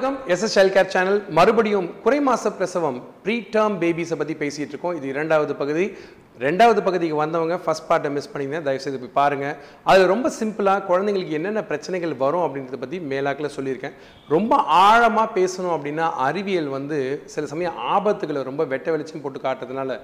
வணக்கம். SS child care channel மறுபடியும் குறை மாச பிரசவம் ப்ரீ டேர்ம் பேபிஸை பற்றி பேசிகிட்டு இருக்கோம். இது இரண்டாவது பகுதி. ரெண்டாவது பகுதிக்கு வந்தவங்க ஃபஸ்ட் பார்ட்டை மிஸ் பண்ணிங்கன்னா தயவுசெய்து போய் பாருங்கள் அது ரொம்ப சிம்பிளாக குழந்தைங்களுக்கு என்னென்ன பிரச்சனைகள் வரும் அப்படின்றத பற்றி மேலாக்கில் சொல்லியிருக்கேன். ரொம்ப ஆழமாக பேசணும் அப்படின்னா அறிவியல் வந்து சில சமயம் ஆபத்துகளை ரொம்ப வெட்ட வெளிச்சம் போட்டு காட்டுறதுனால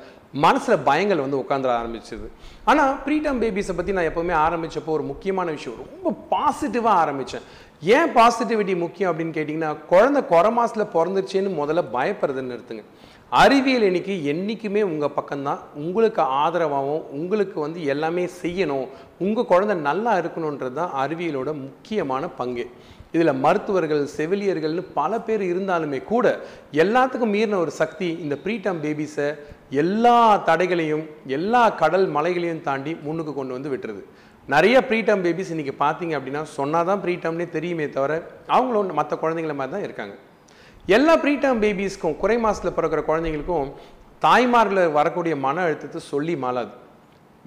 மனசில் பயங்கள் வந்து உட்காந்துட ஆரம்பிச்சிது. ஆனால் ப்ரீ பேபிஸை பற்றி நான் எப்போவுமே ஆரம்பித்தப்போ ஒரு முக்கியமான விஷயம். ரொம்ப பாசிட்டிவாக ஆரம்பித்தேன் ஏன் பாசிட்டிவிட்டி முக்கியம் அப்படின்னு கேட்டிங்கன்னா குழந்தை குறை மாசத்தில் பிறந்துருச்சேன்னு முதல்ல பயப்படுறதுன்னு நிறுத்துங்க. அறிவியல் இன்னைக்கு என்றைக்குமே உங்கள் பக்கம்தான். உங்களுக்கு ஆதரவாகவும் உங்களுக்கு வந்து எல்லாமே செய்யணும். உங்கள் குழந்தை நல்லா இருக்கணுன்றது தான் அறிவியலோட முக்கியமான பங்கு. இதில் மருத்துவர்கள் செவிலியர்கள்னு பல பேர் இருந்தாலுமே கூட எல்லாத்துக்கும் மீறின ஒரு சக்தி இந்த ப்ரீடம் பேபிஸை எல்லா தடைகளையும் எல்லா கடல் மலைகளையும் தாண்டி முன்னுக்கு கொண்டு வந்து விட்டுருது. நிறைய ப்ரீடம் பேபிஸ் இன்றைக்கி பார்த்தீங்க அப்படின்னா சொன்னால் தான் ப்ரீடம்னே தெரியுமே தவிர அவங்களும் மற்ற குழந்தைங்கள மாதிரி தான் இருக்காங்க. எல்லா ப்ரீடம் பேபிஸ்க்கும் குறை மாதத்தில் பிறக்கிற குழந்தைங்களுக்கும் தாய்மார்களில் வரக்கூடிய மன அழுத்தத்தை சொல்லி மாலாது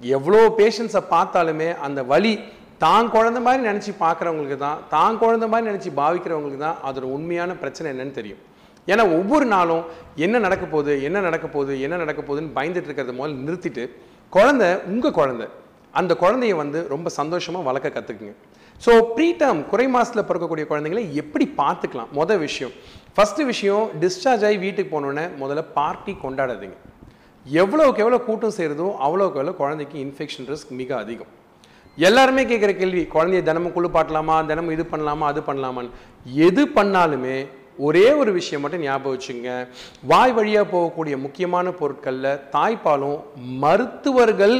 எவ்வளோ பேஷண்ட்ஸை பார்த்தாலுமே அந்த வழி தான் குழந்தை மாதிரி நினச்சி பார்க்குறவங்களுக்கு தான் தான் குழந்தை மாதிரி நினச்சி பாவிக்கிறவங்களுக்கு தான் அதோட உண்மையான பிரச்சனை என்னன்னு தெரியும். ஏன்னா ஒவ்வொரு நாளும் என்ன நடக்க போகுது என்ன நடக்க போகுது என்ன நடக்க போகுதுன்னு பயந்துட்டு இருக்கிறத முதல்ல நிறுத்திட்டு குழந்தை உங்கள் குழந்தை அந்த குழந்தைய வந்து ரொம்ப சந்தோஷமாக வளர்க்க கற்றுக்குங்க ஸோ ப்ரீடம் குறை மாசத்தில் பிறக்கக்கூடிய குழந்தைங்களை எப்படி பார்த்துக்கலாம்? மொதல் விஷயம். ஃபஸ்ட்டு விஷயம் டிஸ்சார்ஜ் ஆகி வீட்டுக்கு போனோடனே முதல்ல பார்ட்டி கொண்டாடாதீங்க. எவ்வளோக்கு எவ்வளோ கூட்டம் செய்கிறதோ அவ்வளோக்கு எவ்வளோ குழந்தைக்கு இன்ஃபெக்ஷன் ரிஸ்க் மிக அதிகம். எல்லாருமே கேட்குற கேள்வி குழந்தைய தினமும் குளிப்பாட்டலாமா தினமும் இது பண்ணலாமா? அது பண்ணலாமான்னு. எது பண்ணாலுமே ஒரே ஒரு விஷயம் மட்டும் ஞாபகம் வச்சுங்க. வாய் வழியாக போகக்கூடிய முக்கியமான பொருட்களில் தாய்ப்பாலும் மருத்துவர்கள்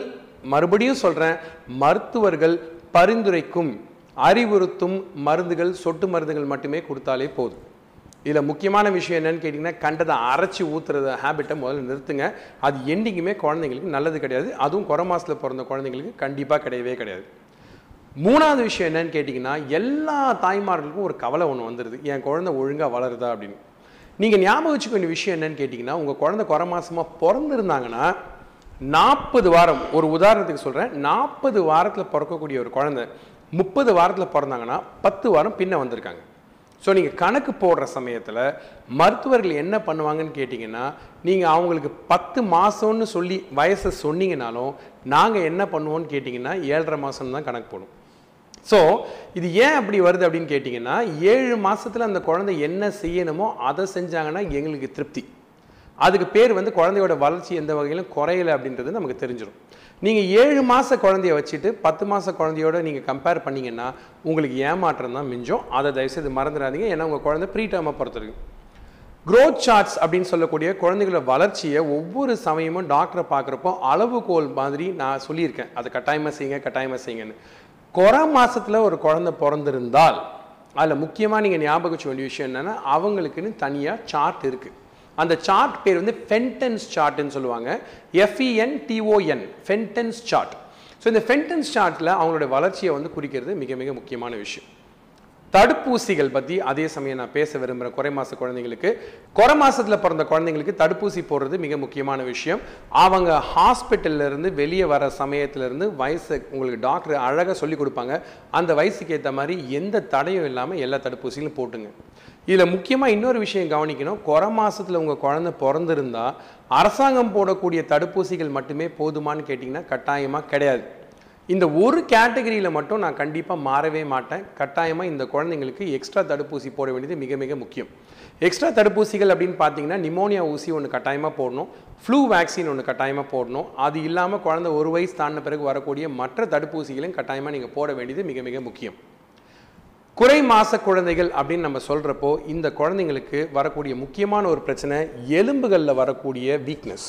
மறுபடியும் சொல்கிறேன் மருத்துவர்கள் பரிந்துரைக்கும் அறிவுறுத்தும் மருந்துகள் சொட்டு மருந்துகள் மட்டுமே கொடுத்தாலே போதும். இதில் முக்கியமான விஷயம் என்னன்னு கேட்டிங்கன்னா கண்டதை அரைச்சி ஊற்றுறத ஹேபிட்டை முதல்ல நிறுத்துங்க. அது என்றைக்குமே குழந்தைங்களுக்கு நல்லது கிடையாது. அதுவும் குறை மாசத்தில் பிறந்த குழந்தைங்களுக்கு கண்டிப்பாக கிடையவே கிடையாது. மூணாவது விஷயம் என்னன்னு கேட்டிங்கன்னா எல்லா தாய்மார்களுக்கும் ஒரு கவலை ஒன்று வந்துடுது என் குழந்தை ஒழுங்காக வளருதா அப்படின்னு. நீங்கள் ஞாபகம் வச்சுக்க வேண்டிய விஷயம் என்னன்னு கேட்டிங்கன்னா உங்கள் குழந்தை குறை மாசமாக பிறந்திருந்தாங்கன்னா நாற்பது வாரம் ஒரு உதாரணத்துக்கு சொல்கிறேன் நாற்பது வாரத்தில் பிறக்கக்கூடிய ஒரு குழந்தை முப்பது வாரத்தில் பிறந்தாங்கன்னா பத்து வாரம் பின்ன வந்திருக்காங்க. ஸோ நீங்கள் கணக்கு போடுற சமயத்தில் மருத்துவர்கள் என்ன பண்ணுவாங்கன்னு கேட்டிங்கன்னா நீங்கள் அவங்களுக்கு பத்து மாதம்னு சொல்லி வயசை சொன்னீங்கனாலும் நாங்கள் என்ன பண்ணுவோம்னு கேட்டிங்கன்னா ஏழரை மாதம் தான் கணக்கு போடும். ஸோ இது ஏன் அப்படி வருது அப்படின்னு கேட்டிங்கன்னா ஏழு மாதத்தில் அந்த குழந்தை என்ன செய்யணுமோ அதை செஞ்சாங்கன்னா எங்களுக்கு திருப்தி. அதுக்கு பேர் வந்து குழந்தையோட வளர்ச்சி எந்த வகையிலும் குறையலை அப்படின்றது நமக்கு தெரிஞ்சிடும் நீங்கள் ஏழு மாத குழந்தைய வச்சுட்டு பத்து மாத குழந்தையோட நீங்கள் கம்பேர் பண்ணீங்கன்னா உங்களுக்கு ஏமாற்றம் தான் மிஞ்சும். அதை தயவுசெய்து மறந்துடாதீங்க. ஏன்னா உங்கள் குழந்தை ப்ரீ டேர்மை பொறுத்தவரைக்கும் க்ரோத் சார்ட்ஸ் அப்படின்னு சொல்லக்கூடிய குழந்தைகளோட வளர்ச்சியை ஒவ்வொரு சமயமும் டாக்டரை பார்க்குறப்போ அளவுகோல் மாதிரி நான் சொல்லியிருக்கேன். அதை கட்டாயமாக செய்யுங்க கட்டாயமாக செய்யுங்கன்னு. குறை மாதத்தில் ஒரு குழந்தை பிறந்திருந்தால் அதில் முக்கியமாக நீங்கள் ஞாபகம் வச்ச வேண்டிய விஷயம் என்னென்னா அவங்களுக்குன்னு தனியாக சார்ட் இருக்குது அந்த சார்ட் பேர் வந்து ஃபென்டென்ஸ் சார்ட்னு சொல்லுவாங்க. F E N D O N ஃபென்டென்ஸ் chart so இந்த ஃபென்டென்ஸ் சார்ட்டில் அவங்களுடைய வளர்ச்சியை வந்து குறிக்கிறது மிக மிக முக்கியமான விஷயம். தடுப்பூசிகள் பற்றி அதே சமயம் நான் பேச விரும்புகிறேன் குறை மாத குழந்தைங்களுக்கு குறை மாதத்தில் பிறந்த குழந்தைங்களுக்கு தடுப்பூசி போடுறது மிக முக்கியமான விஷயம். அவங்க ஹாஸ்பிட்டல்ல இருந்து வெளியே வர சமயத்திலேருந்து வயசு உங்களுக்கு டாக்டர் அழகாக சொல்லி கொடுப்பாங்க. அந்த வயசுக்கு ஏற்ற மாதிரி எந்த தடையும் இல்லாமல் எல்லா தடுப்பூசிகளும் போட்டுங்க. இதில் முக்கியமாக இன்னொரு விஷயம் கவனிக்கணும். குறை மாதத்தில் உங்கள் குழந்தை பிறந்திருந்தா அரசாங்கம் போடக்கூடிய தடுப்பூசிகள் மட்டுமே போதுமான்னு கேட்டிங்கன்னா கட்டாயமாக கிடையாது. இந்த ஒரு கேட்டகரியில் மட்டும் நான் கண்டிப்பாக மாறவே மாட்டேன். கட்டாயமாக இந்த குழந்தைங்களுக்கு எக்ஸ்ட்ரா தடுப்பூசி போட வேண்டியது மிக மிக முக்கியம். எக்ஸ்ட்ரா தடுப்பூசிகள் அப்படின்னு பார்த்தீங்கன்னா நிமோனியா ஊசி ஒன்று கட்டாயமாக போடணும். ஃப்ளூ வேக்சின் ஒன்று கட்டாயமாக போடணும். அது இல்லாமல் குழந்தை ஒரு வயசு தாண்டின பிறகு வரக்கூடிய மற்ற தடுப்பூசிகளையும் கட்டாயமாக நீங்கள் போட வேண்டியது மிக மிக முக்கியம். குறை மாச குழந்தைகள் அப்படின்னு நம்ம சொல்கிறப்போ இந்த குழந்தைங்களுக்கு வரக்கூடிய முக்கியமான ஒரு பிரச்சனை எலும்புகளில் வரக்கூடிய வீக்னஸ்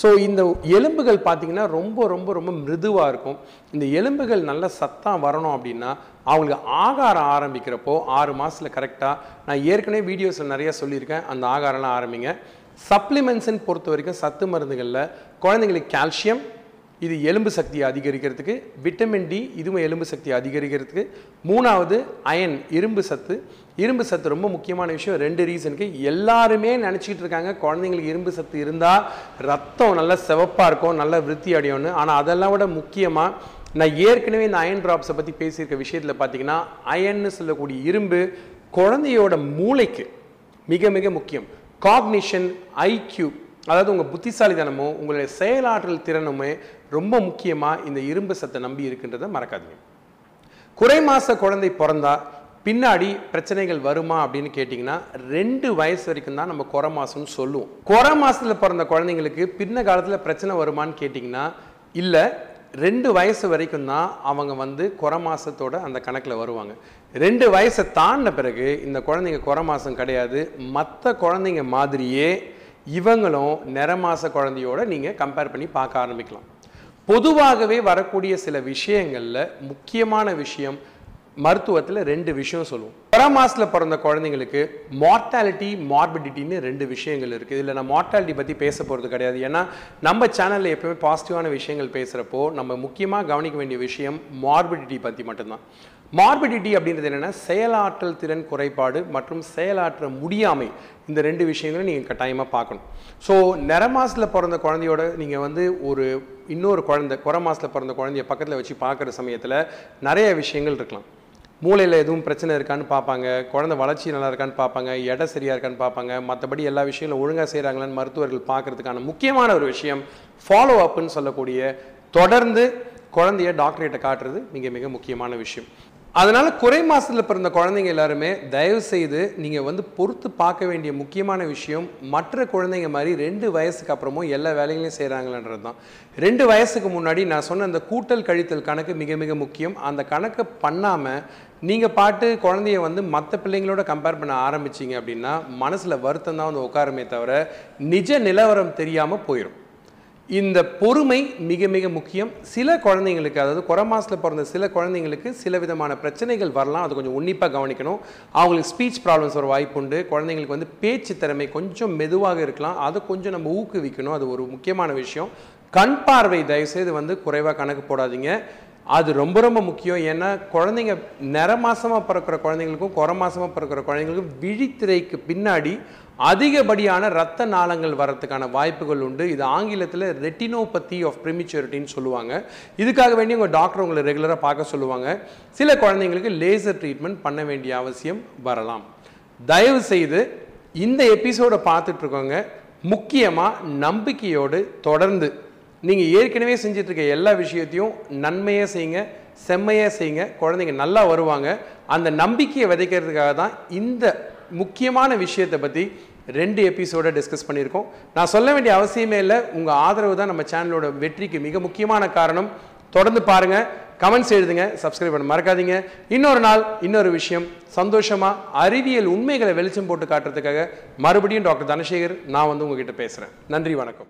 ஸோ இந்த எலும்புகள் பார்த்திங்கன்னா ரொம்ப ரொம்ப ரொம்ப மிருதுவாக இருக்கும். இந்த எலும்புகள் நல்ல சத்தாக வரணும் அப்படின்னா அவங்களுக்கு ஆகாரம் ஆரம்பிக்கிறப்போ ஆறு மாதத்தில் கரெக்டாக நான் ஏற்கனவே வீடியோஸில் நிறையா சொல்லியிருக்கேன். அந்த ஆகாரம்லாம் ஆரம்பிங்க. சப்ளிமெண்ட்ஸுன்னு பொறுத்த வரைக்கும் சத்து மருந்துகளில் குழந்தைங்களுக்கு கால்சியம் இது எலும்பு சக்தியை அதிகரிக்கிறதுக்கு விட்டமின் டி இதுவும் எலும்பு சக்தியை அதிகரிக்கிறதுக்கு. மூணாவது அயன் இரும்பு சத்து. இரும்பு சத்து ரொம்ப முக்கியமான விஷயம். ரெண்டு ரீசனுக்கு எல்லாருமே நினச்சிக்கிட்டு இருக்காங்க குழந்தைங்களுக்கு இரும்பு சத்து இருந்தால் ரத்தம் நல்லா சிவப்பாக இருக்கும் நல்லா விருத்தி அடையும்னு. ஆனால் அதெல்லாம் விட முக்கியமாக நான் ஏற்கனவே இந்த அயன் ட்ராப்ஸை பற்றி பேசியிருக்க விஷயத்தில் பார்த்தீங்கன்னா அயன்னு சொல்லக்கூடிய இரும்பு குழந்தையோட மூளைக்கு மிக மிக முக்கியம். காக்னிஷன் ஐக்யூ அதாவது உங்கள் புத்திசாலித்தனமும் உங்களுடைய செயலாற்றல் திறனுமே ரொம்ப முக்கியமாக இந்த இரும்பு சத்தை நம்பி இருக்குன்றதை மறக்காதீங்க. குறை மாத குழந்தை பிறந்தா பின்னாடி பிரச்சனைகள் வருமா அப்படின்னு கேட்டிங்கன்னா ரெண்டு வயசு வரைக்கும் தான் நம்ம குறை மாதம்னு சொல்லுவோம். குறை மாதத்தில் பிறந்த குழந்தைங்களுக்கு பின்ன காலத்தில் பிரச்சனை வருமான்னு கேட்டிங்கன்னா இல்லை ரெண்டு வயசு வரைக்கும் தான் அவங்க வந்து குறை மாதத்தோட அந்த கணக்கில் வருவாங்க. ரெண்டு வயசை தாண்டின பிறகு இந்த குழந்தைங்க குறை மாதம் கிடையாது. மற்ற குழந்தைங்க மாதிரியே இவங்களும் நிறமாச குழந்தையோட நீங்கள் கம்பேர் பண்ணி பார்க்க ஆரம்பிக்கலாம். பொதுவாகவே வரக்கூடிய சில விஷயங்களில் முக்கியமான விஷயம் மருத்துவத்தில் ரெண்டு விஷயம் சொல்லுவோம். பிற மாசத்துல பிறந்த குழந்தைங்களுக்கு மார்ட்டாலிட்டி மார்பிடிட்டின்னு ரெண்டு விஷயங்கள் இருக்குது இதில் நான் மார்ட்டாலிட்டி பற்றி பேச போகிறது கிடையாது. ஏன்னா நம்ம சேனலில் எப்பவுமே பாசிட்டிவான விஷயங்கள் பேசுகிறப்போ நம்ம முக்கியமாக கவனிக்க வேண்டிய விஷயம் மார்பிடிட்டி பற்றி மட்டும்தான். மார்பிடிட்டி அப்படின்றது என்னென்னா செயலாற்றல் திறன் குறைபாடு மற்றும் செயலாற்ற முடியாமை. இந்த ரெண்டு விஷயங்களும் நீங்கள் கட்டாயமாக பார்க்கணும். ஸோ நிற மாசத்தில் பிறந்த குழந்தையோட நீங்கள் வந்து ஒரு இன்னொரு குழந்தை குறை மாசத்தில் பிறந்த குழந்தைய பக்கத்தில் வச்சு பார்க்குற சமயத்தில் நிறைய விஷயங்கள் இருக்கலாம். மூளையில் எதுவும் பிரச்சனை இருக்கான்னு பார்ப்பாங்க குழந்தை வளர்ச்சி நல்லா இருக்கான்னு பார்ப்பாங்க எடை சரியாக இருக்கான்னு பார்ப்பாங்க மற்றபடி எல்லா விஷயங்களும் ஒழுங்காக செய்கிறாங்களான்னு மருத்துவர்கள் பார்க்கறதுக்கான முக்கியமான ஒரு விஷயம் ஃபாலோ அப்னு சொல்லக்கூடிய தொடர்ந்து குழந்தைய டாக்டர்கிட்ட காட்டுறது மிக மிக முக்கியமான விஷயம். அதனால் குறை மாதத்தில் பிறந்த குழந்தைங்க எல்லாருமே தயவு செய்து நீங்கள் வந்து பொறுத்து பார்க்க வேண்டிய முக்கியமான விஷயம் மற்ற குழந்தைங்க மாதிரி ரெண்டு வயசுக்கு அப்புறமும் எல்லா வேலைகளையும் செய்கிறாங்களன்றது தான் ரெண்டு வயசுக்கு முன்னாடி நான் சொன்ன அந்த கூட்டல் கழித்தல் கணக்கு மிக மிக முக்கியம். அந்த கணக்கை பண்ணாமல் நீங்கள் பாட்டு குழந்தைய வந்து மற்ற பிள்ளைங்களோட கம்பேர் பண்ண ஆரம்பிச்சீங்க அப்படின்னா மனசில் வருத்தம் தான் வந்து உட்காருமே தவிர நிஜ நிலவரம் தெரியாமல் போயிடும் இந்த பொறுமை மிக மிக முக்கியம். சில குழந்தைங்களுக்கு அதாவது குறை மாசத்துல பிறந்த சில குழந்தைங்களுக்கு சில விதமான பிரச்சனைகள் வரலாம். அது கொஞ்சம் உன்னிப்பாக கவனிக்கணும். அவங்களுக்கு ஸ்பீச் ப்ராப்ளம்ஸ் ஒரு வாய்ப்பு உண்டு. குழந்தைங்களுக்கு வந்து பேச்சு திறமை கொஞ்சம் மெதுவாக இருக்கலாம். அதை கொஞ்சம் நம்ம ஊக்குவிக்கணும். அது ஒரு முக்கியமான விஷயம். கண் பார்வை தயவுசெய்து வந்து குறைவாக கணக்கு போடாதீங்க. அது ரொம்ப ரொம்ப முக்கியம். ஏன்னா குழந்தைங்க நிற மாதமாக பிறக்கிற குழந்தைங்களுக்கும் குறை மாதமாக பிறக்கிற குழந்தைங்களுக்கும் விழித்திரைக்கு பின்னாடி அதிகப்படியான ரத்த நாளங்கள் வரத்துக்கான வாய்ப்புகள் உண்டு. இது ஆங்கிலத்தில் ரெட்டினோபதி ஆஃப் ப்ரிமிச்சூரிட்டின்னு சொல்லுவாங்க. இதுக்காக வேண்டி உங்கள் டாக்டர் உங்களை ரெகுலராக பார்க்க சொல்லுவாங்க. சில குழந்தைங்களுக்கு லேசர் ட்ரீட்மெண்ட் பண்ண வேண்டிய அவசியம் வரலாம். தயவு செய்து இந்த எபிசோடை பார்த்துட்ருக்கோங்க முக்கியமாக நம்பிக்கையோடு தொடர்ந்து நீங்கள் ஏற்கனவே செஞ்சிட்ருக்க எல்லா விஷயத்தையும் நன்மையாக செய்யுங்க செம்மையாக செய்யுங்க குழந்தைங்க நல்லா வருவாங்க. அந்த நம்பிக்கையை விதைக்கிறதுக்காக தான் இந்த முக்கியமான விஷயத்தை பற்றி ரெண்டு எபிசோட டிஸ்கஸ் பண்ணியிருக்கோம். நான் சொல்ல வேண்டிய அவசியமே இல்லை. உங்கள் ஆதரவு தான் நம்ம சேனலோட வெற்றிக்கு மிக முக்கியமான காரணம். தொடர்ந்து பாருங்க. கமெண்ட்ஸ் எழுதுங்க. சப்ஸ்கிரைப் பண்ண மறக்காதீங்க. இன்னொரு நாள் இன்னொரு விஷயம். சந்தோஷமாக அறிவியல் உண்மைகளை வெளிச்சம் போட்டு காட்டுறதுக்காக மறுபடியும் டாக்டர் தனசேகர் நான் வந்து உங்ககிட்ட பேசுகிறேன் நன்றி வணக்கம்.